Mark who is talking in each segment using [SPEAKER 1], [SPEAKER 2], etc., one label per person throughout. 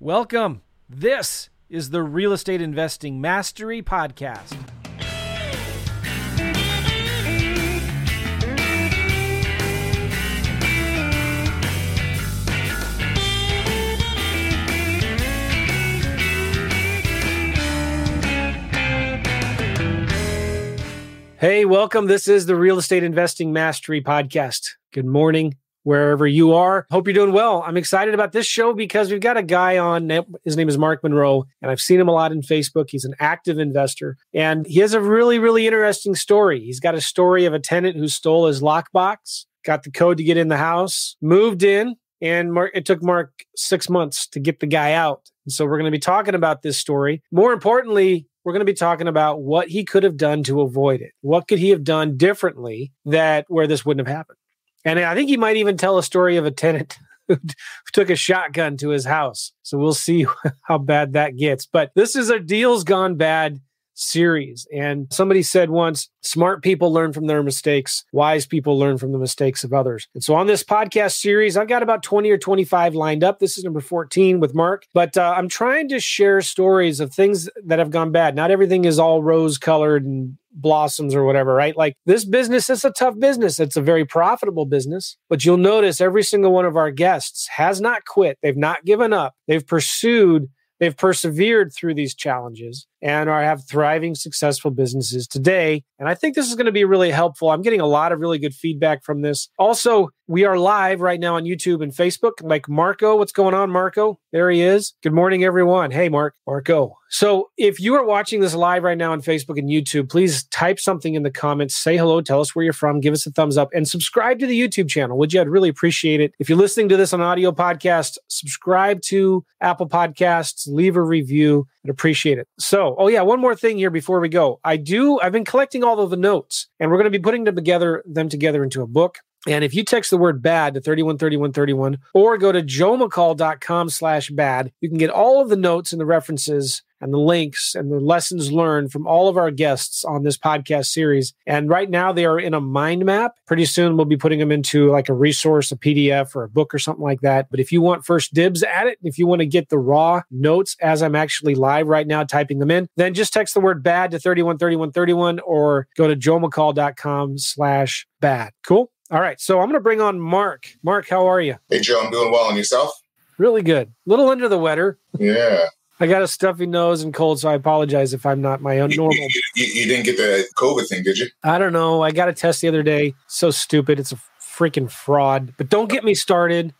[SPEAKER 1] Welcome. This is the Real Estate Investing Mastery Podcast. Hey, welcome. This is the Real Estate Investing Mastery Podcast. Good morning, wherever you are. Hope you're doing well. I'm excited about this show because we've got a guy on. His name is Mark Monroe, and I've seen him a lot in Facebook. He's an active investor, and he has a really, really interesting story. He's got a story of a tenant who stole his lockbox, got the code to get in the house, moved in, and Mark, it took Mark six months to get the guy out. And so we're going to be talking about this story. More importantly, we're going to be talking about what he could have done to avoid it. What could he have done differently that where this wouldn't have happened? And I think he might even tell a story of a tenant who took a shotgun to his house. So we'll see how bad that gets. But this is a deals gone bad series. And somebody said once, smart people learn from their mistakes, wise people learn from the mistakes of others. And so on this podcast series, I've got about 20 or 25 lined up. This is number 14 with Mark, but uh, I'm trying to share stories of things that have gone bad. Not everything is all rose colored and blossoms or whatever, right? Like this business is a tough business. It's a very profitable business, but you'll notice every single one of our guests has not quit. They've not given up. They've pursued They've persevered through these challenges and are have thriving, successful businesses today. And I think this is going to be really helpful. I'm getting a lot of really good feedback from this. Also, we are live right now on YouTube and Facebook. Like Marco, what's going on, Marco? There he is. Good morning, everyone. Hey, Mark, Marco. So if you are watching this live right now on Facebook and YouTube, please type something in the comments, say hello, tell us where you're from, give us a thumbs up, and subscribe to the YouTube channel. Would you? I'd really appreciate it. If you're listening to this on audio podcast, subscribe to Apple Podcasts, leave a review. I'd appreciate it. So, Oh, oh yeah, one more thing here before we go. I do, I've been collecting all of the notes and we're going to be putting them together, them together into a book. And if you text the word bad to 313131 or go to joemccall.com slash bad, you can get all of the notes and the references and the links and the lessons learned from all of our guests on this podcast series. And right now they are in a mind map. Pretty soon we'll be putting them into like a resource, a PDF or a book or something like that. But if you want first dibs at it, if you want to get the raw notes as I'm actually live right now typing them in, then just text the word bad to 313131 or go to joemccall.com slash bad. Cool. All right. So I'm going to bring on Mark. Mark, how are you?
[SPEAKER 2] Hey, Joe, I'm doing well. And yourself?
[SPEAKER 1] Really good. A little under the weather.
[SPEAKER 2] Yeah.
[SPEAKER 1] I got a stuffy nose and cold, so I apologize if I'm not my own normal.
[SPEAKER 2] You, you, you, didn't get the COVID thing, did you?
[SPEAKER 1] I don't know. I got a test the other day. So stupid. It's a freaking fraud. But don't get me started.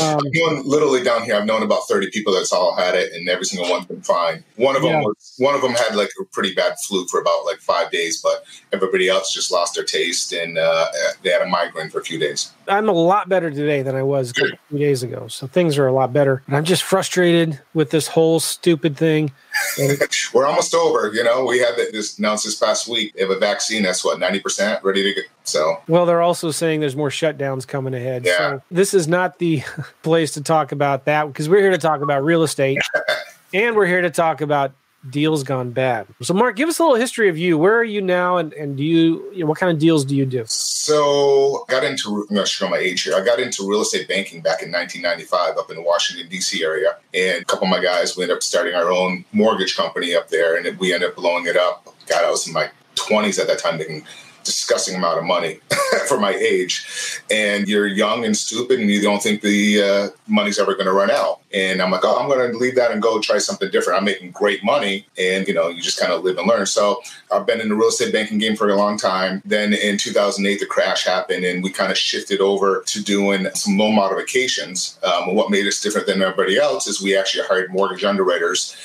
[SPEAKER 2] Um, known, literally down here, I've known about thirty people that's all had it, and every single one's been fine. One of them yeah. was one of them had like a pretty bad flu for about like five days, but everybody else just lost their taste and uh, they had a migraine for a few days.
[SPEAKER 1] I'm a lot better today than I was a few days ago, so things are a lot better. And I'm just frustrated with this whole stupid thing.
[SPEAKER 2] We're almost over. You know, we had this announced this past week. They have a vaccine that's what ninety percent ready to go. So
[SPEAKER 1] well, they're also saying there's more shutdowns coming ahead. Yeah. So this is not the place to talk about that because we're here to talk about real estate, and we're here to talk about deals gone bad. So, Mark, give us a little history of you. Where are you now, and, and do you, you know, what kind of deals do you do?
[SPEAKER 2] So, I got into, I'm not sure my age here. I got into real estate banking back in 1995 up in the Washington, D.C. area. And a couple of my guys, we ended up starting our own mortgage company up there, and we ended up blowing it up. God, I was in my 20s at that time making disgusting amount of money for my age. And you're young and stupid, and you don't think the uh, money's ever going to run out. And I'm like, oh, I'm going to leave that and go try something different. I'm making great money, and you know, you just kind of live and learn. So I've been in the real estate banking game for a long time. Then in 2008, the crash happened, and we kind of shifted over to doing some loan modifications. Um, what made us different than everybody else is we actually hired mortgage underwriters.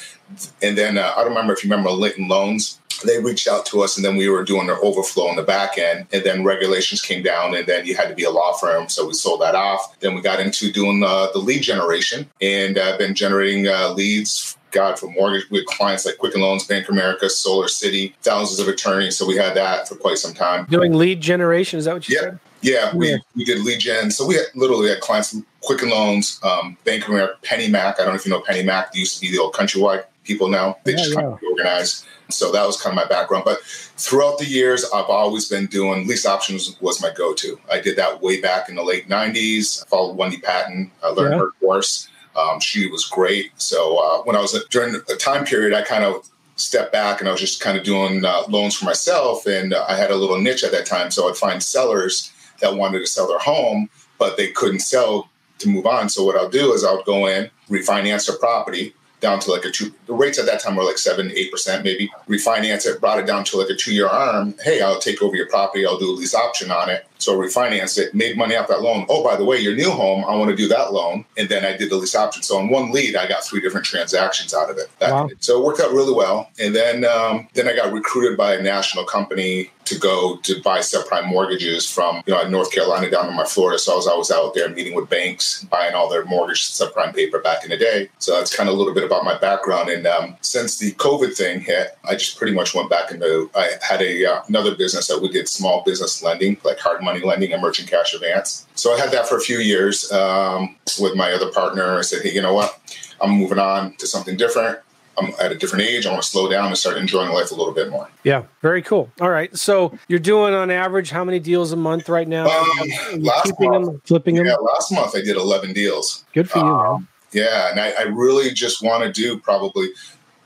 [SPEAKER 2] And then uh, I don't remember if you remember Linton Loans they reached out to us and then we were doing their overflow on the back end and then regulations came down and then you had to be a law firm so we sold that off then we got into doing uh, the lead generation and i've been generating uh, leads God, for mortgage with clients like Quicken Loans, Bank of America, Solar City, thousands of attorneys. So we had that for quite some time.
[SPEAKER 1] Doing lead generation, is that what you
[SPEAKER 2] yeah.
[SPEAKER 1] said?
[SPEAKER 2] Yeah, we, yeah. we did lead gen. So we had literally had clients Quicken Loans, um, Bank of America, PennyMac. I don't know if you know PennyMac. They used to be the old Countrywide people now. They yeah, just kind of organized. So that was kind of my background. But throughout the years, I've always been doing lease options was my go-to. I did that way back in the late '90s. I followed Wendy Patton. I learned yeah. her course. Um, she was great. So uh, when I was during a time period, I kind of stepped back and I was just kind of doing uh, loans for myself. And uh, I had a little niche at that time. So I'd find sellers that wanted to sell their home, but they couldn't sell to move on. So what I'll do is I'll go in, refinance their property down to like a two. The rates at that time were like seven, eight percent, maybe. Refinance it, brought it down to like a two-year arm. Hey, I'll take over your property. I'll do a lease option on it. So refinanced it, made money off that loan. Oh, by the way, your new home, I want to do that loan, and then I did the lease option. So on one lead, I got three different transactions out of it. Wow. So it worked out really well. And then um, then I got recruited by a national company to go to buy subprime mortgages from you know North Carolina down to my Florida. So I was always out there meeting with banks, buying all their mortgage subprime paper back in the day. So that's kind of a little bit about my background. And um, since the COVID thing hit, I just pretty much went back into. I had a uh, another business that we did small business lending, like hard money lending and merchant cash advance. So I had that for a few years um, with my other partner. I said, hey, you know what? I'm moving on to something different. I'm at a different age. I want to slow down and start enjoying life a little bit more.
[SPEAKER 1] Yeah, very cool. All right. So you're doing on average how many deals a month right now?
[SPEAKER 2] Um, last month, them,
[SPEAKER 1] flipping them?
[SPEAKER 2] Yeah, last month I did 11 deals.
[SPEAKER 1] Good for you, um,
[SPEAKER 2] Yeah, and I, I, really just want to do probably,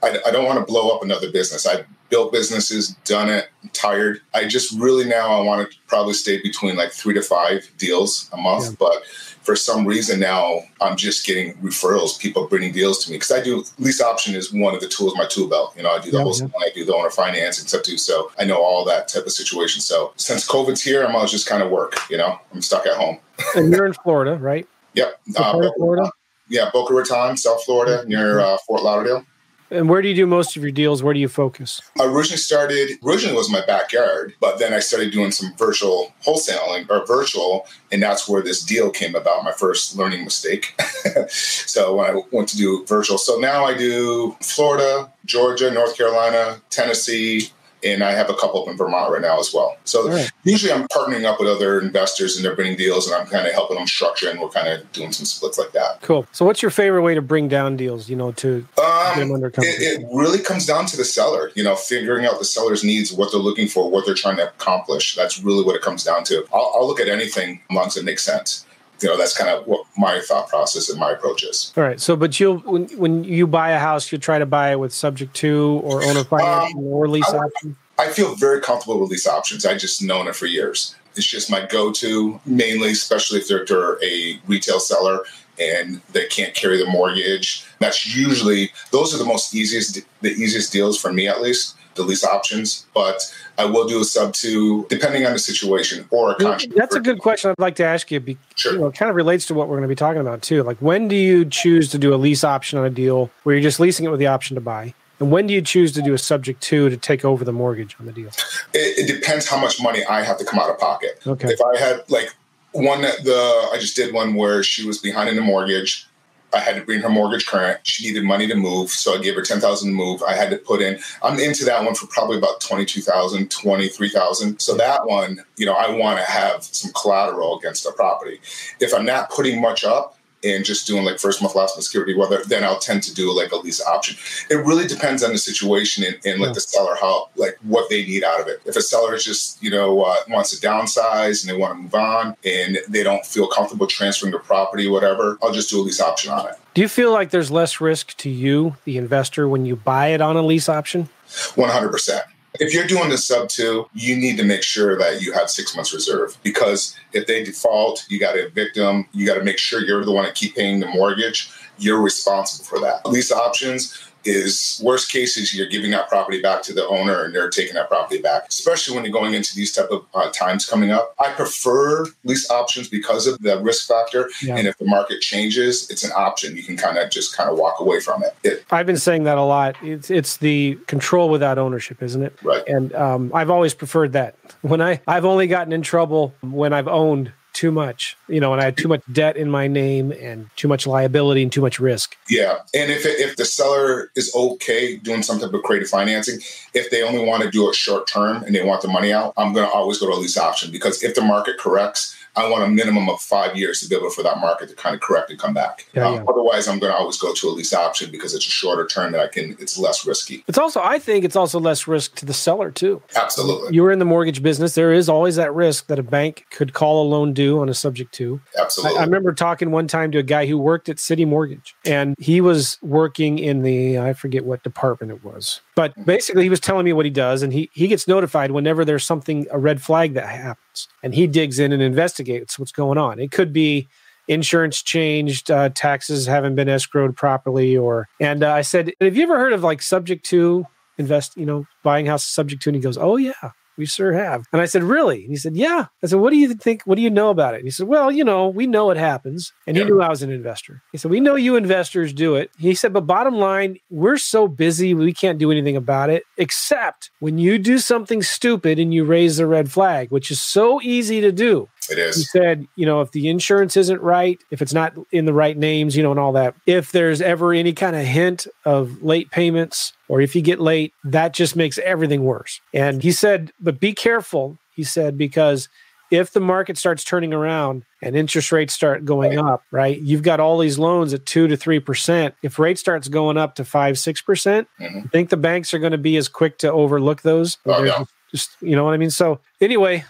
[SPEAKER 2] I, I don't want to blow up another business. I built businesses, done it, tired. I just really now I want to probably stay between like three to five deals a month. Yeah. But for some reason now I'm just getting referrals, people bringing deals to me because I do lease option is one of the tools my tool belt. You know, I do the yeah, wholesale, yeah. I do the owner financing stuff too. So I know all that type of situation. So since COVID's here, I'm always just kind of work. You know, I'm stuck at home.
[SPEAKER 1] and you're in Florida, right?
[SPEAKER 2] Yep. Uh, Florida. Yeah, Boca Raton, South Florida, near uh, Fort Lauderdale.
[SPEAKER 1] And where do you do most of your deals? Where do you focus?
[SPEAKER 2] I originally started, originally was my backyard, but then I started doing some virtual wholesaling or virtual, and that's where this deal came about, my first learning mistake. so when I went to do virtual. So now I do Florida, Georgia, North Carolina, Tennessee, and I have a couple up in Vermont right now as well. So right. usually I'm partnering up with other investors and they're bringing deals and I'm kind of helping them structure and we're kind of doing some splits like that.
[SPEAKER 1] Cool. So what's your favorite way to bring down deals, you know, to um,
[SPEAKER 2] get them under it, it really comes down to the seller, you know, figuring out the seller's needs, what they're looking for, what they're trying to accomplish. That's really what it comes down to. I'll, I'll look at anything as long as it makes sense you know that's kind of what my thought process and my approach is.
[SPEAKER 1] All right. So, but you'll when, when you buy a house, you try to buy it with subject to or owner financing um, or lease option.
[SPEAKER 2] I feel very comfortable with lease options. I just known it for years. It's just my go-to, mainly, especially if they're, they're a retail seller and they can't carry the mortgage. That's usually those are the most easiest, the easiest deals for me at least the lease options, but I will do a sub two depending on the situation or a contract.
[SPEAKER 1] That's a good question I'd like to ask you. Because,
[SPEAKER 2] sure.
[SPEAKER 1] You know, it kind of relates to what we're going to be talking about too. Like when do you choose to do a lease option on a deal where you're just leasing it with the option to buy? And when do you choose to do a subject to to take over the mortgage on the deal?
[SPEAKER 2] It, it depends how much money I have to come out of pocket.
[SPEAKER 1] Okay.
[SPEAKER 2] If I had like one the I just did one where she was behind in the mortgage I had to bring her mortgage current. She needed money to move, so I gave her ten thousand to move. I had to put in. I'm into that one for probably about 22,000, 23,000. So that one, you know, I want to have some collateral against the property. If I'm not putting much up, and just doing like first month, last month security, whether then I'll tend to do like a lease option. It really depends on the situation and, and like yeah. the seller, how like what they need out of it. If a seller is just you know uh, wants to downsize and they want to move on and they don't feel comfortable transferring the property, or whatever, I'll just do a lease option on it.
[SPEAKER 1] Do you feel like there's less risk to you, the investor, when you buy it on a lease option?
[SPEAKER 2] One hundred percent. If you're doing the sub two, you need to make sure that you have six months reserve because if they default, you got to evict them. You got to make sure you're the one to keep paying the mortgage. You're responsible for that. Lease options, is worst cases you're giving that property back to the owner and they're taking that property back. Especially when you're going into these type of uh, times coming up. I prefer lease options because of the risk factor. Yeah. and if the market changes it's an option. You can kind of just kind of walk away from it. it.
[SPEAKER 1] i've been saying that a lot. It's, it's the control without ownership isn't it?
[SPEAKER 2] Right.
[SPEAKER 1] And um, i've always preferred that. When i i've only gotten in trouble when i've owned too much, you know, and I had too much debt in my name and too much liability and too much risk.
[SPEAKER 2] Yeah. And if, it, if the seller is okay doing some type of creative financing, if they only want to do it short term and they want the money out, I'm going to always go to a lease option because if the market corrects, I want a minimum of five years to be able for that market to kind of correct and come back.
[SPEAKER 1] Yeah,
[SPEAKER 2] um,
[SPEAKER 1] yeah.
[SPEAKER 2] Otherwise, I'm going to always go to a lease option because it's a shorter term that I can. It's less risky.
[SPEAKER 1] It's also, I think, it's also less risk to the seller too.
[SPEAKER 2] Absolutely.
[SPEAKER 1] You were in the mortgage business. There is always that risk that a bank could call a loan due on a subject to.
[SPEAKER 2] Absolutely.
[SPEAKER 1] I, I remember talking one time to a guy who worked at CitiMortgage, and he was working in the I forget what department it was, but basically he was telling me what he does, and he he gets notified whenever there's something a red flag that happens, and he digs in and investigates what's going on. It could be insurance changed, uh, taxes haven't been escrowed properly, or and uh, I said, have you ever heard of like subject to invest, you know, buying house subject to? And he goes, oh yeah. We sure have. And I said, Really? And he said, Yeah. I said, What do you think? What do you know about it? And he said, Well, you know, we know it happens. And he
[SPEAKER 2] Yeah.
[SPEAKER 1] knew I was an investor. He said, We know you investors do it. He said, But bottom line, we're so busy, we can't do anything about it, except when you do something stupid and you raise the red flag, which is so easy to do.
[SPEAKER 2] It
[SPEAKER 1] He said, you know, if the insurance isn't right, if it's not in the right names, you know, and all that, if there's ever any kind of hint of late payments or if you get late, that just makes everything worse. And he said, but be careful, he said, because if the market starts turning around and interest rates start going up, right? You've got all these loans at two to three percent. If rate starts going up to five, six percent,
[SPEAKER 2] Mhm.
[SPEAKER 1] I think the banks are going to be as quick to overlook those.
[SPEAKER 2] Oh, yeah.
[SPEAKER 1] Just you know what I mean. So anyway.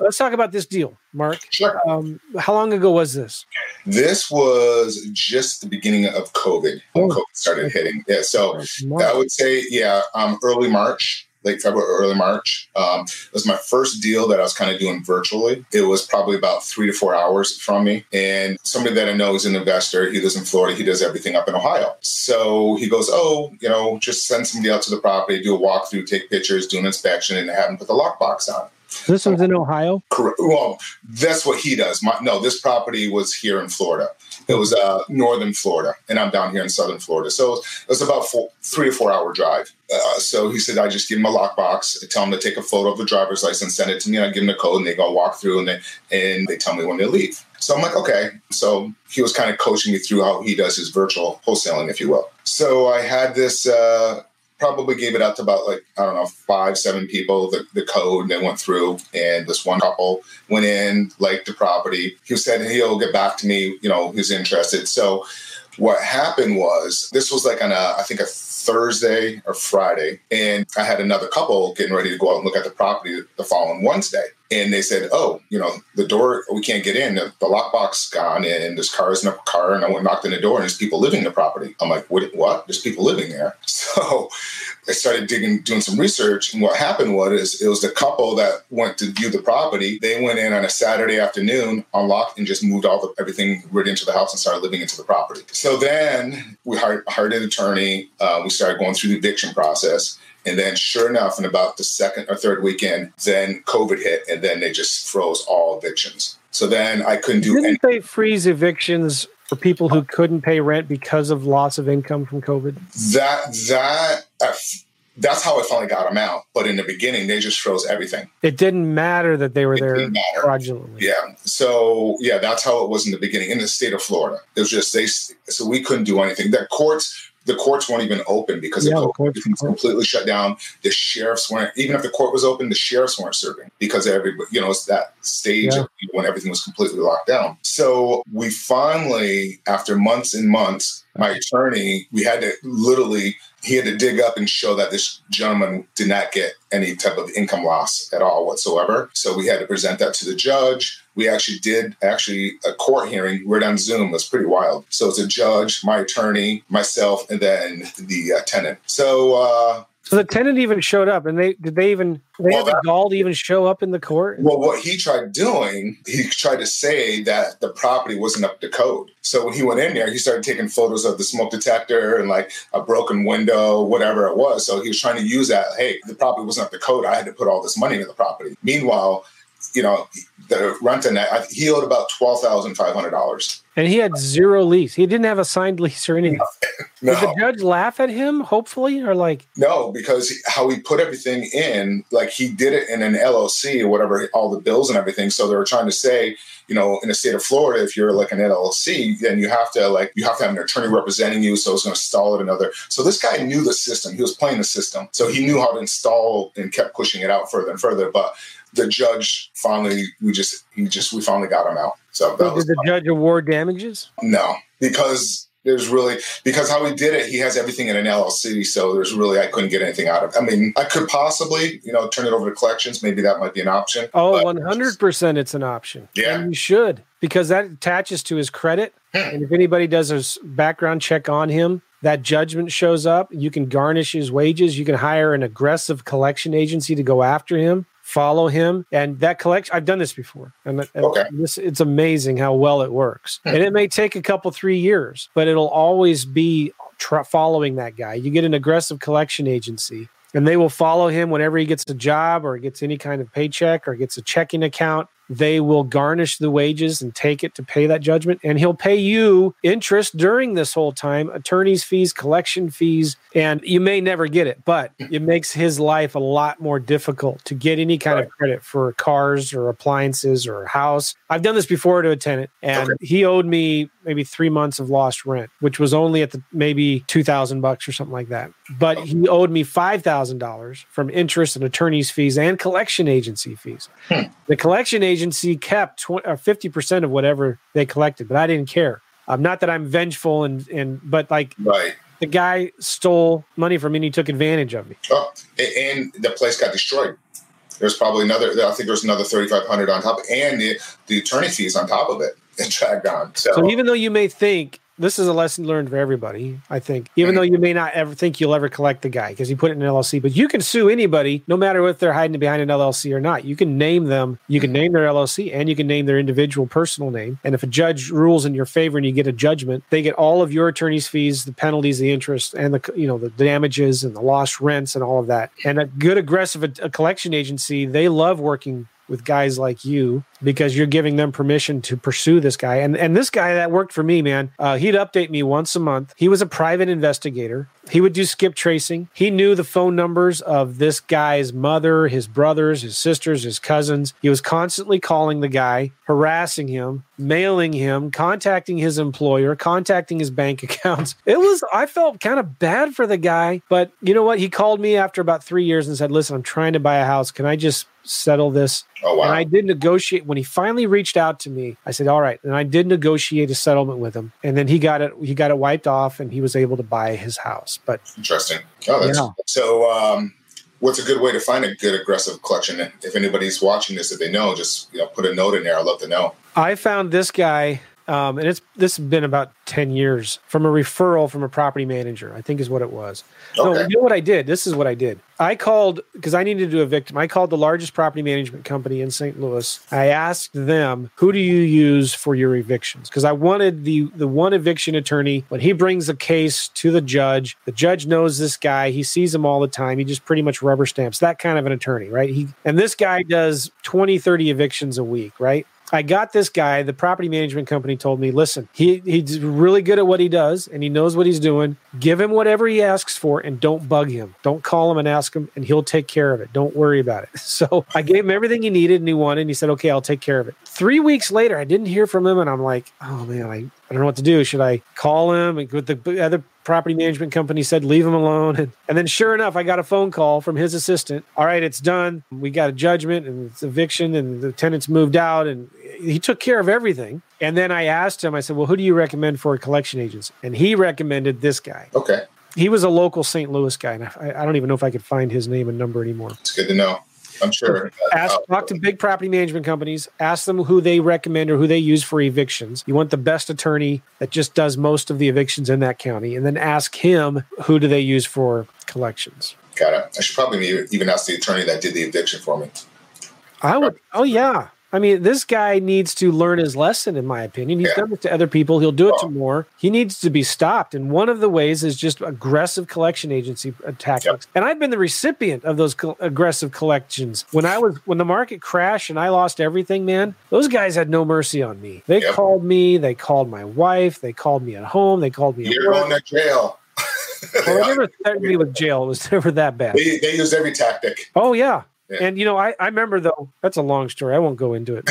[SPEAKER 1] Let's talk about this deal, Mark.
[SPEAKER 2] Sure.
[SPEAKER 1] Um, how long ago was this?
[SPEAKER 2] This was just the beginning of COVID when
[SPEAKER 1] Oh.
[SPEAKER 2] COVID started hitting. Yeah. So I would say, yeah, um, early March, late February, early March. Um, it was my first deal that I was kind of doing virtually. It was probably about three to four hours from me. And somebody that I know is an investor. He lives in Florida. He does everything up in Ohio. So he goes, oh, you know, just send somebody out to the property, do a walkthrough, take pictures, do an inspection, and have him put the lockbox on.
[SPEAKER 1] This one's in Ohio.
[SPEAKER 2] Correct. Well, that's what he does. My, no, this property was here in Florida. It was uh, northern Florida, and I'm down here in southern Florida. So it was about four, three or four hour drive. Uh, so he said, I just give him a lockbox, tell him to take a photo of the driver's license, send it to me, and I give him the code, and they go walk through, and they and they tell me when they leave. So I'm like, okay. So he was kind of coaching me through how he does his virtual wholesaling, if you will. So I had this. Uh, probably gave it out to about like I don't know five seven people the, the code and they went through and this one couple went in liked the property. He said he'll get back to me you know who's interested. So what happened was this was like on a I think a Thursday or Friday and I had another couple getting ready to go out and look at the property the following Wednesday and they said oh you know the door we can't get in the, lockbox gone and this car is in a car and I went knocked on the door and there's people living in the property I'm like what what there's people living there so I started digging, doing some research, and what happened was it was the couple that went to view the property. They went in on a Saturday afternoon, unlocked, and just moved all the everything right into the house and started living into the property. So then we hired, hired an attorney. Uh, we started going through the eviction process. And then, sure enough, in about the second or third weekend, then COVID hit, and then they just froze all evictions. So then I couldn't do
[SPEAKER 1] Didn't
[SPEAKER 2] any.
[SPEAKER 1] they freeze evictions for people who couldn't pay rent because of loss of income from COVID?
[SPEAKER 2] That that uh, that's how I finally got them out. But in the beginning, they just froze everything.
[SPEAKER 1] It didn't matter that they were
[SPEAKER 2] It
[SPEAKER 1] there fraudulently.
[SPEAKER 2] Yeah. So yeah, that's how it was in the beginning in the state of Florida. It was just they. So we couldn't do anything. The courts, the courts weren't even open because
[SPEAKER 1] Yeah,
[SPEAKER 2] of
[SPEAKER 1] the
[SPEAKER 2] COVID. everything's completely shut down. The sheriffs weren't. Even if the court was open, the sheriffs weren't serving because everybody, you know, it's that stage
[SPEAKER 1] Yeah.
[SPEAKER 2] of, when everything was completely locked down. So we finally, after months and months, my attorney, we had to literally. He had to dig up and show that this gentleman did not get any type of income loss at all whatsoever. So we had to present that to the judge. We actually did actually a court hearing right on Zoom. That's pretty wild. So it's a judge, my attorney, myself, and then the uh, tenant. So uh,
[SPEAKER 1] So the tenant even showed up, and they did they even they
[SPEAKER 2] Well,
[SPEAKER 1] had the gall to even show up in the court.
[SPEAKER 2] Well, what he tried doing, he tried to say that the property wasn't up to code. So when he went in there, he started taking photos of the smoke detector and like a broken window, whatever it was. So he was trying to use that. Hey, the property wasn't up to code. I had to put all this money into the property. Meanwhile, you know, the rent on that, he owed about twelve thousand five hundred dollars.
[SPEAKER 1] And he had zero lease. He didn't have a signed lease or anything.
[SPEAKER 2] No,
[SPEAKER 1] Did the judge laugh at him, hopefully, or like,
[SPEAKER 2] no, because how he put everything in, like he did it in an LLC or whatever, all the bills and everything. So they were trying to say, you know, in the state of Florida, if you're like an LLC, then you have to like you have to have an attorney representing you. So it's going to stall it another. So this guy knew the system. He was playing the system, so he knew how to install and kept pushing it out further and further. But the judge finally, we just, he just, we finally got him out. So,
[SPEAKER 1] so did the fun. judge award damages?
[SPEAKER 2] No, because there's really because how he did it, he has everything in an LLC. So there's really I couldn't get anything out of. it. I mean, I could possibly you know turn it over to collections. Maybe that might be an option.
[SPEAKER 1] Oh, one hundred percent, it's an option.
[SPEAKER 2] Yeah,
[SPEAKER 1] and you should because that attaches to his credit. Hmm. and if anybody does a background check on him, that judgment shows up. You can garnish his wages. You can hire an aggressive collection agency to go after him follow him. And that collection i've done this before. And,
[SPEAKER 2] okay.
[SPEAKER 1] this it's amazing how well it works. Hmm. And it may take a couple three years but it'll always be tr- following that guy. You get an aggressive collection agency and they will follow him whenever he gets a job or gets any kind of paycheck or gets a checking account they will garnish the wages and take it to pay that judgment. And he'll pay you interest during this whole time, attorney's fees, collection fees, and you may never get it, but it makes his life a lot more difficult to get any kind right. of credit for cars or appliances or a house. I've done this before to a tenant, and okay. he owed me maybe three months of lost rent, which was only at the maybe two thousand bucks or something like that. But he owed me five thousand dollars from interest and attorney's fees and collection agency fees. Hmm. The collection agency kept 20, uh, 50% of whatever they collected, but I didn't care. Um, not that I'm vengeful and and but like
[SPEAKER 2] right.
[SPEAKER 1] the guy stole money from me and he took advantage of me.
[SPEAKER 2] Oh, and the place got destroyed. There's probably another. I think there's another 3,500 on top, and the, the attorney fees on top of it. It dragged on. So,
[SPEAKER 1] so even though you may think this is a lesson learned for everybody. I think, even though you may not ever think you'll ever collect the guy because you put it in an LLC, but you can sue anybody, no matter if they're hiding behind an LLC or not. You can name them, you can name their LLC, and you can name their individual personal name. And if a judge rules in your favor and you get a judgment, they get all of your attorney's fees, the penalties, the interest, and the you know the damages and the lost rents and all of that. And a good aggressive a, a collection agency, they love working with guys like you because you're giving them permission to pursue this guy. And and this guy that worked for me, man, uh, he'd update me once a month. He was a private investigator. He would do skip tracing. He knew the phone numbers of this guy's mother, his brothers, his sisters, his cousins. He was constantly calling the guy, harassing him, mailing him, contacting his employer, contacting his bank accounts. It was, I felt kind of bad for the guy, but you know what? He called me after about three years and said, Listen, I'm trying to buy a house. Can I just settle this?
[SPEAKER 2] Oh, wow.
[SPEAKER 1] And I did negotiate when he finally reached out to me. I said, "All right," and I did negotiate a settlement with him, and then he got it. He got it wiped off, and he was able to buy his house. But
[SPEAKER 2] interesting. Oh, that's yeah. so. Um, what's a good way to find a good aggressive collection? If anybody's watching this, if they know, just you know, put a note in there. I'd love to know.
[SPEAKER 1] I found this guy um, and it's this has been about 10 years from a referral from a property manager i think is what it was. Okay. no you know what i did? This is what i did. I called because i needed to evict him i called the largest property management company in st louis. I asked them who do you use for your evictions? Because i wanted the the one eviction attorney when he brings a case to the judge the judge knows this guy. He sees him all the time. He just pretty much rubber stamps that kind of an attorney right? He and this guy does 20 30 evictions a week right I got this guy. The property management company told me, listen, he, he's really good at what he does and he knows what he's doing. Give him whatever he asks for and don't bug him. Don't call him and ask him, and he'll take care of it. Don't worry about it. So I gave him everything he needed and he wanted. And he said, okay, I'll take care of it. Three weeks later, I didn't hear from him. And I'm like, oh man, I, I don't know what to do. Should I call him? And with the other property management company said leave him alone. And, and then sure enough i got a phone call from his assistant. All right it's done. We got a judgment and it's eviction and the tenants moved out and he took care of everything. And then i asked him i said well who do you recommend for a collection agency and he recommended this guy.
[SPEAKER 2] Okay.
[SPEAKER 1] He was a local st louis guy and I, I don't even know if i could find his name and number anymore.
[SPEAKER 2] It's good to know I'm sure.
[SPEAKER 1] Ask, uh, talk to big property management companies. Ask them who they recommend or who they use for evictions. You want the best attorney that just does most of the evictions in that county, and then ask him who do they use for collections.
[SPEAKER 2] Got it. I should probably even ask the attorney that did the eviction for me.
[SPEAKER 1] I would. Oh yeah, I mean, this guy needs to learn his lesson, in my opinion. He's yeah. done it to other people. He'll do it to more. He needs to be stopped. And one of the ways is just aggressive collection agency uh, tactics. Yep. And I've been the recipient of those co- aggressive collections. When I was, when the market crashed and I lost everything, man, those guys had no mercy on me. They yep. called me. They called my wife. They called me at home. They called me.
[SPEAKER 2] You're going to jail.
[SPEAKER 1] well, they never threatened me with jail. It was never that bad.
[SPEAKER 2] They, they use every tactic.
[SPEAKER 1] Oh yeah, yeah. And you know, I, I remember though, that's a long story. I won't go into it.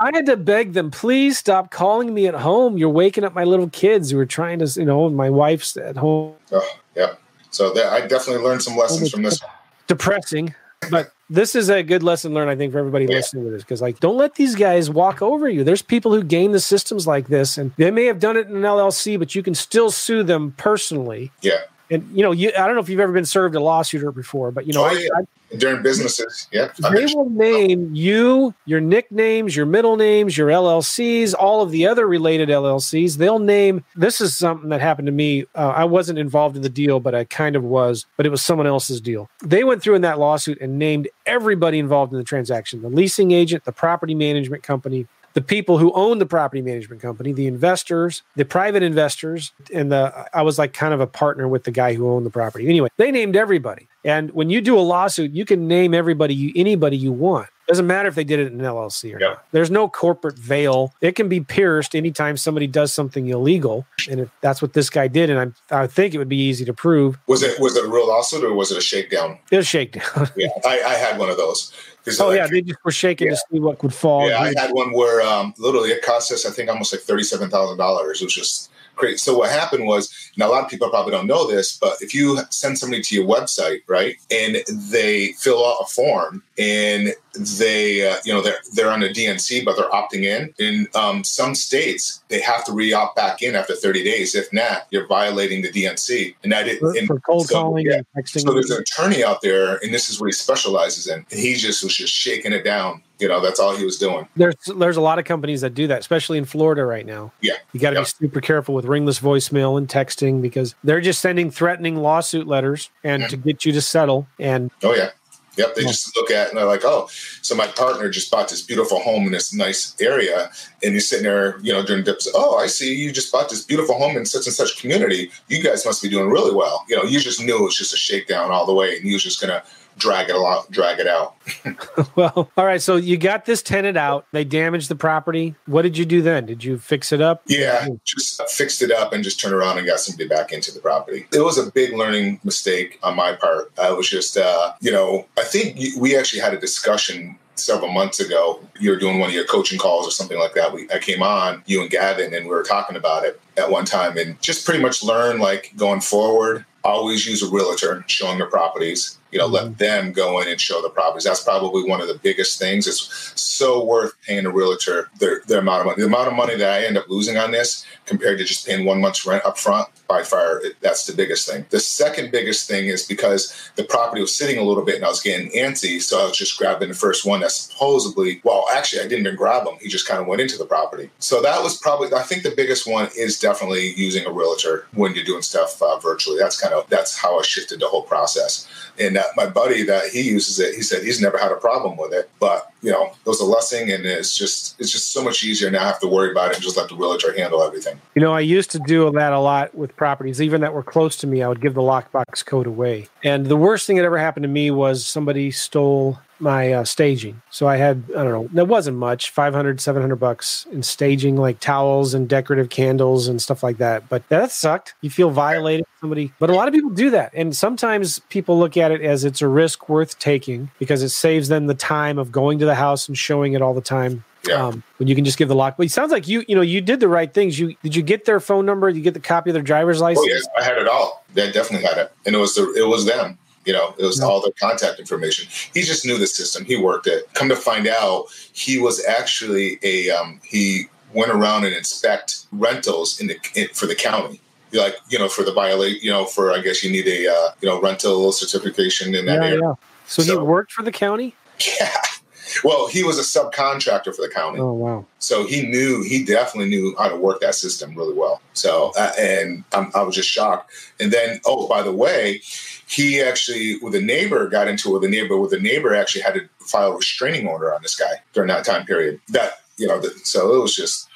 [SPEAKER 1] I had to beg them, please stop calling me at home. You're waking up my little kids who are trying to, you know, my wife's at home.
[SPEAKER 2] Oh, yeah. So that, I definitely learned some lessons from this.
[SPEAKER 1] Depressing, but this is a good lesson learned, I think, for everybody yeah. listening to this. Because, like, don't let these guys walk over you. There's people who game the systems like this, and they may have done it in an LLC, but you can still sue them personally.
[SPEAKER 2] Yeah.
[SPEAKER 1] And you know, you I don't know if you've ever been served a lawsuit before, but you know, oh,
[SPEAKER 2] yeah. I, during businesses. Yeah.
[SPEAKER 1] They will name you, your nicknames, your middle names, your LLCs, all of the other related LLCs. They'll name this is something that happened to me. Uh, I wasn't involved in the deal, but I kind of was, but it was someone else's deal. They went through in that lawsuit and named everybody involved in the transaction the leasing agent, the property management company, the people who own the property management company, the investors, the private investors, and the I was like kind of a partner with the guy who owned the property. Anyway, they named everybody. And when you do a lawsuit, you can name everybody you anybody you want. Doesn't matter if they did it in an LLC or yep. not. There's no corporate veil. It can be pierced anytime somebody does something illegal, and if that's what this guy did, and I, I think it would be easy to prove.
[SPEAKER 2] Was it was it a real lawsuit or was it a shakedown?
[SPEAKER 1] It was a shakedown.
[SPEAKER 2] yeah, I, I had one of those.
[SPEAKER 1] Oh like, yeah, they just were shaking yeah. to see what could fall.
[SPEAKER 2] Yeah, I had one where um, literally it cost us, I think, almost like thirty-seven thousand dollars. It was just crazy. So what happened was, now a lot of people probably don't know this, but if you send somebody to your website, right, and they fill out a form and they, uh, you know, they're they're on a DNC, but they're opting in. In um, some states, they have to re-opt back in after 30 days. If not, you're violating the DNC. And that
[SPEAKER 1] for, for cold so, calling yeah. and texting.
[SPEAKER 2] So there's an attorney out there, and this is what he specializes in. And he just was just shaking it down. You know, that's all he was doing.
[SPEAKER 1] There's there's a lot of companies that do that, especially in Florida right now.
[SPEAKER 2] Yeah,
[SPEAKER 1] you got to yep. be super careful with ringless voicemail and texting because they're just sending threatening lawsuit letters and mm-hmm. to get you to settle. And
[SPEAKER 2] oh yeah, Yep, they just look at it and they're like, oh, so my partner just bought this beautiful home in this nice area. And you're sitting there, you know, during dips, oh, I see you just bought this beautiful home in such and such community. You guys must be doing really well. You know, you just knew it was just a shakedown all the way. And you was just to drag it along, drag it out.
[SPEAKER 1] well, all right. So you got this tenant out. They damaged the property. What did you do then? Did you fix it up?
[SPEAKER 2] Yeah, just fixed it up and just turned around and got somebody back into the property. It was a big learning mistake on my part. I was just, uh, you know, I think we actually had a discussion several months ago. You were doing one of your coaching calls or something like that. We, I came on, you and Gavin, and we were talking about it at one time and just pretty much learn like going forward, always use a realtor showing the properties you know, let mm-hmm. them go in and show the properties. That's probably one of the biggest things. It's so worth paying a realtor their, their amount of money. The amount of money that I end up losing on this compared to just paying one month's rent up front, by far, that's the biggest thing. The second biggest thing is because the property was sitting a little bit and I was getting antsy, so I was just grabbing the first one that supposedly, well, actually, I didn't even grab him. He just kind of went into the property. So that was probably, I think the biggest one is definitely using a realtor when you're doing stuff uh, virtually. That's kind of, that's how I shifted the whole process. And uh, my buddy that he uses it, he said he's never had a problem with it. But you know, it was a lesson, and it's just it's just so much easier now. have to worry about it and just let the realtor handle everything.
[SPEAKER 1] You know, I used to do that a lot with properties, even that were close to me. I would give the lockbox code away, and the worst thing that ever happened to me was somebody stole my uh, staging. So I had, I don't know, that wasn't much, 500, 700 bucks in staging, like towels and decorative candles and stuff like that. But that sucked. You feel violated somebody, but a lot of people do that. And sometimes people look at it as it's a risk worth taking because it saves them the time of going to the house and showing it all the time. Yeah. Um, when you can just give the lock. But it sounds like you, you know, you did the right things. You did you get their phone number? Did you get the copy of their driver's license?
[SPEAKER 2] Oh yes, I had it all. They definitely had it, and it was the it was them. You know, it was all their contact information. He just knew the system. He worked it. Come to find out, he was actually a um, he went around and inspect rentals in the in, for the county. Like you know, for the violate, you know, for I guess you need a uh, you know rental certification in that yeah, area. Yeah.
[SPEAKER 1] So, so he worked for the county.
[SPEAKER 2] Yeah. Well, he was a subcontractor for the county.
[SPEAKER 1] Oh wow!
[SPEAKER 2] So he knew, he definitely knew how to work that system really well. So, uh, and I'm, I was just shocked. And then, oh, by the way, he actually, with a neighbor, got into it with a neighbor. With a neighbor, actually had to file a restraining order on this guy during that time period. That you know, so it was just.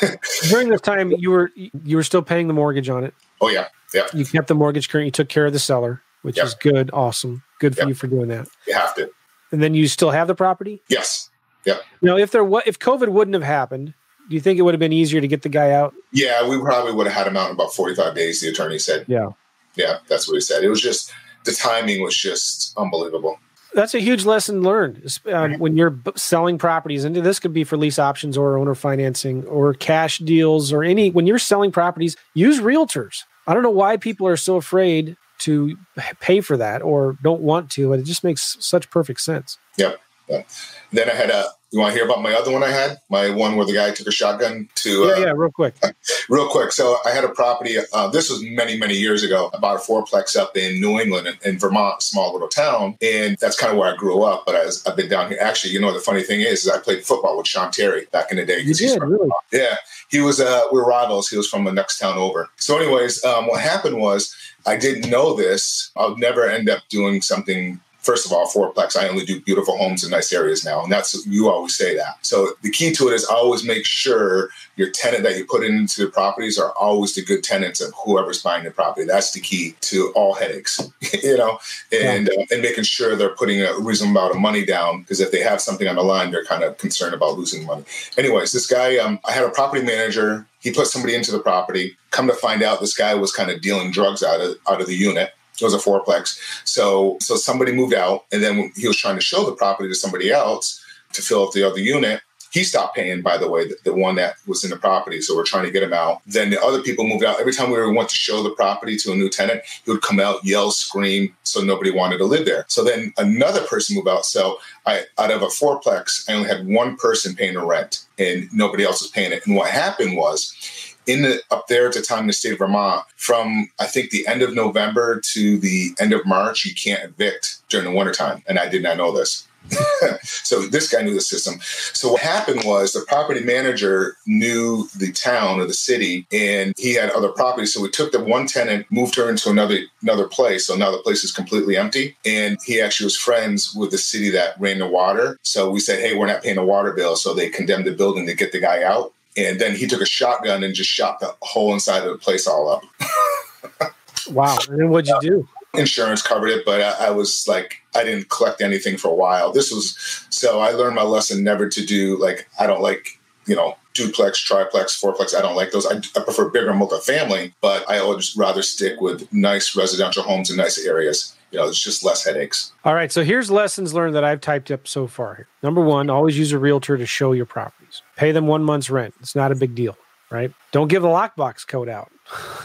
[SPEAKER 1] during this time, you were you were still paying the mortgage on it.
[SPEAKER 2] Oh yeah, yeah.
[SPEAKER 1] You kept the mortgage current. You took care of the seller, which yep. is good. Awesome. Good for yep. you for doing that.
[SPEAKER 2] You have to
[SPEAKER 1] and then you still have the property?
[SPEAKER 2] Yes. Yeah.
[SPEAKER 1] Now, if there what if COVID wouldn't have happened, do you think it would have been easier to get the guy out?
[SPEAKER 2] Yeah, we probably would have had him out in about 45 days, the attorney said.
[SPEAKER 1] Yeah.
[SPEAKER 2] Yeah, that's what he said. It was just the timing was just unbelievable.
[SPEAKER 1] That's a huge lesson learned um, when you're selling properties. And this could be for lease options or owner financing or cash deals or any. When you're selling properties, use realtors. I don't know why people are so afraid to pay for that or don't want to, but it just makes such perfect sense.
[SPEAKER 2] Yep. Yep. Then I had a you want to hear about my other one I had? My one where the guy took a shotgun to.
[SPEAKER 1] Yeah, uh, yeah, real quick.
[SPEAKER 2] real quick. So I had a property. Uh, this was many, many years ago. I bought a fourplex up in New England, in, in Vermont, small little town, and that's kind of where I grew up. But I have been down here. Actually, you know, the funny thing is, is I played football with Sean Terry back in the day.
[SPEAKER 1] You did, really?
[SPEAKER 2] Yeah, he was. Uh, we were rivals. He was from the next town over. So, anyways, um, what happened was I didn't know this. I'll never end up doing something first of all, fourplex, I only do beautiful homes in nice areas now. And that's, you always say that. So the key to it is always make sure your tenant that you put into the properties are always the good tenants of whoever's buying the property. That's the key to all headaches, you know, and, yeah. uh, and making sure they're putting a reasonable amount of money down because if they have something on the line, they're kind of concerned about losing money. Anyways, this guy, um, I had a property manager. He put somebody into the property. Come to find out, this guy was kind of dealing drugs out of out of the unit it was a fourplex. So so somebody moved out, and then he was trying to show the property to somebody else to fill up the other unit. He stopped paying, by the way, the, the, one that was in the property. So we're trying to get him out. Then the other people moved out. Every time we went to show the property to a new tenant, he would come out, yell, scream. So nobody wanted to live there. So then another person moved out. So I, out of a fourplex, I only had one person paying the rent, and nobody else was paying it. And what happened was in the, up there at the time in the state of Vermont, from I think the end of November to the end of March, you can't evict during the wintertime. And I did not know this. so this guy knew the system. So what happened was the property manager knew the town or the city, and he had other properties. So we took the one tenant, moved her into another another place. So now the place is completely empty. And he actually was friends with the city that ran the water. So we said, hey, we're not paying a water bill. So they condemned the building to get the guy out. And then he took a shotgun and just shot the whole inside of the place all up.
[SPEAKER 1] wow. And then what'd you do?
[SPEAKER 2] Insurance covered it, but I, I, was like, I didn't collect anything for a while. This was so I learned my lesson never to do like, I don't like, you know, duplex, triplex, fourplex. I don't like those. I, I prefer bigger multifamily, but I would rather stick with nice residential homes in nice areas you know, it's just less headaches.
[SPEAKER 1] All right. So here's lessons learned that I've typed up so far. Number one, always use a realtor to show your properties. Pay them one month's rent. It's not a big deal, right? Don't give the lockbox code out.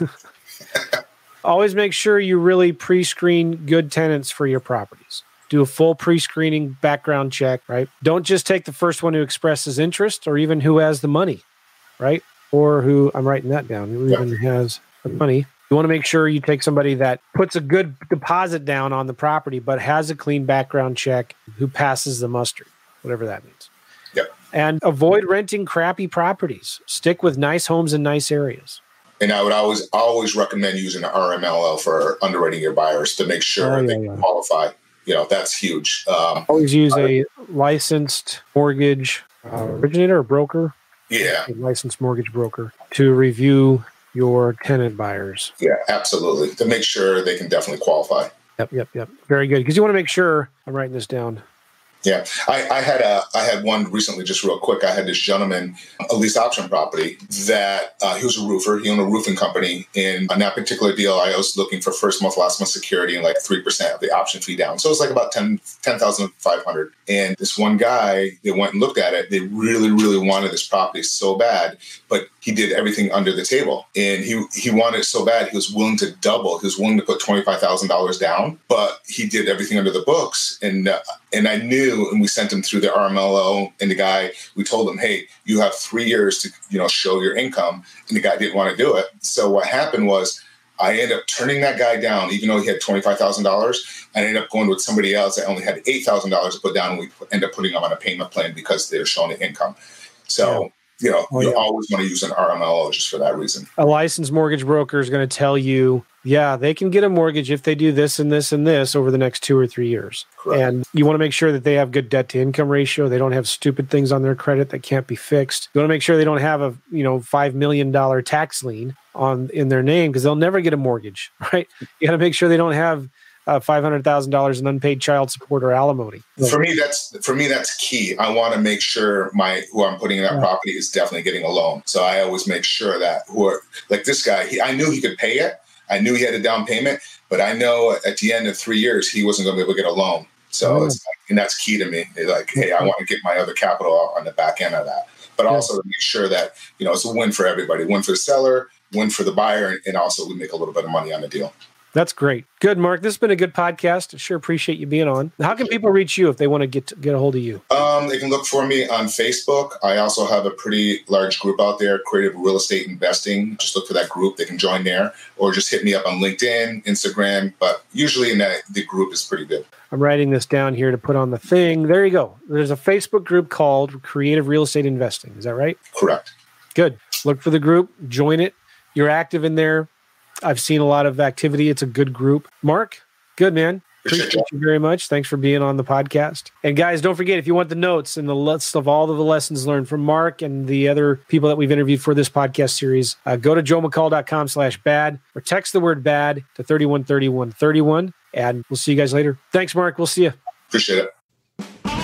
[SPEAKER 1] always make sure you really pre screen good tenants for your properties. Do a full pre screening background check, right? Don't just take the first one who expresses interest or even who has the money, right? Or who, I'm writing that down, who yeah. even has the money. You want to make sure you take somebody that puts a good deposit down on the property, but has a clean background check, who passes the muster, whatever that means. And avoid renting crappy properties. Stick with nice homes in nice areas.
[SPEAKER 2] And I would always always recommend using an RMLO for underwriting your buyers to make sure oh, yeah, they yeah. qualify. You know, that's huge. Um,
[SPEAKER 1] always use a licensed mortgage uh, originator or broker.
[SPEAKER 2] Yeah.
[SPEAKER 1] A licensed mortgage broker to review your tenant buyers.
[SPEAKER 2] Yeah, absolutely. To make sure they can definitely qualify.
[SPEAKER 1] Yep, yep, yep. Very good. Because you want to make sure I'm writing this down.
[SPEAKER 2] Yeah, I, I, had a I had one recently, just real quick. I had this gentleman, a lease option property that uh, he was a roofer. He owned a roofing company, and on that particular deal, I was looking for first month, last month security and like three percent of the option fee down. So it was like about 10 10,500. And this one guy, they went and looked at it. They really, really wanted this property so bad, but he did everything under the table, and he he wanted it so bad he was willing to double. He was willing to put twenty five thousand dollars down, but he did everything under the books, and uh, and I knew, and we sent him through the RMLO, and the guy, we told him, hey, you have three years to you know show your income, and the guy didn't want to do it. So what happened was. I ended up turning that guy down, even though he had twenty five thousand dollars. I ended up going with somebody else that only had eight thousand dollars to put down, and we end up putting them on a payment plan because they're showing the income. So you know, oh, you yeah. always want to use an RMLO just for that reason.
[SPEAKER 1] A licensed mortgage broker is going to tell you, yeah, they can get a mortgage if they do this and this and this over the next two or three years. Correct. And you want to make sure that they have good debt to income ratio. They don't have stupid things on their credit that can't be fixed. You want to make sure they don't have a, you know, $5 million tax lien on in their name because they'll never get a mortgage, right? You got to make sure they don't have uh, five hundred thousand dollars in unpaid child support or alimony.
[SPEAKER 2] For me, that's for me that's key. I want to make sure my who I'm putting in that yeah. property is definitely getting a loan. So I always make sure that who are like this guy. He, I knew he could pay it. I knew he had a down payment, but I know at the end of three years he wasn't going to be able to get a loan. So like, and that's key to me. It's like, hey, I want to get my other capital on the back end of that, but also to make sure that you know it's a win for everybody. Win for the seller, win for the buyer, and also we make a little bit of money on the deal.
[SPEAKER 1] That's great. Good, Mark. This has been a good podcast. I sure appreciate you being on. How can people reach you if they want to get to, get a hold of you?
[SPEAKER 2] Um, they can look for me on Facebook. I also have a pretty large group out there, Creative Real Estate Investing. Just look for that group. They can join there, or just hit me up on LinkedIn, Instagram. But usually, in that the group is pretty good.
[SPEAKER 1] I'm writing this down here to put on the thing. There you go. There's a Facebook group called Creative Real Estate Investing. Is that right?
[SPEAKER 2] Correct.
[SPEAKER 1] Good. Look for the group, join it. You're active in there. I've seen a lot of activity. It's a good group. Mark, good man. Appreciate, you very much. Thanks for being on the podcast. And guys, don't forget if you want the notes and the list of all of the lessons learned from Mark and the other people that we've interviewed for this podcast series, uh, go to joemccall.com slash bad or text the word bad to 313131. And we'll see you guys later. Thanks, Mark. We'll see you.
[SPEAKER 2] Appreciate it.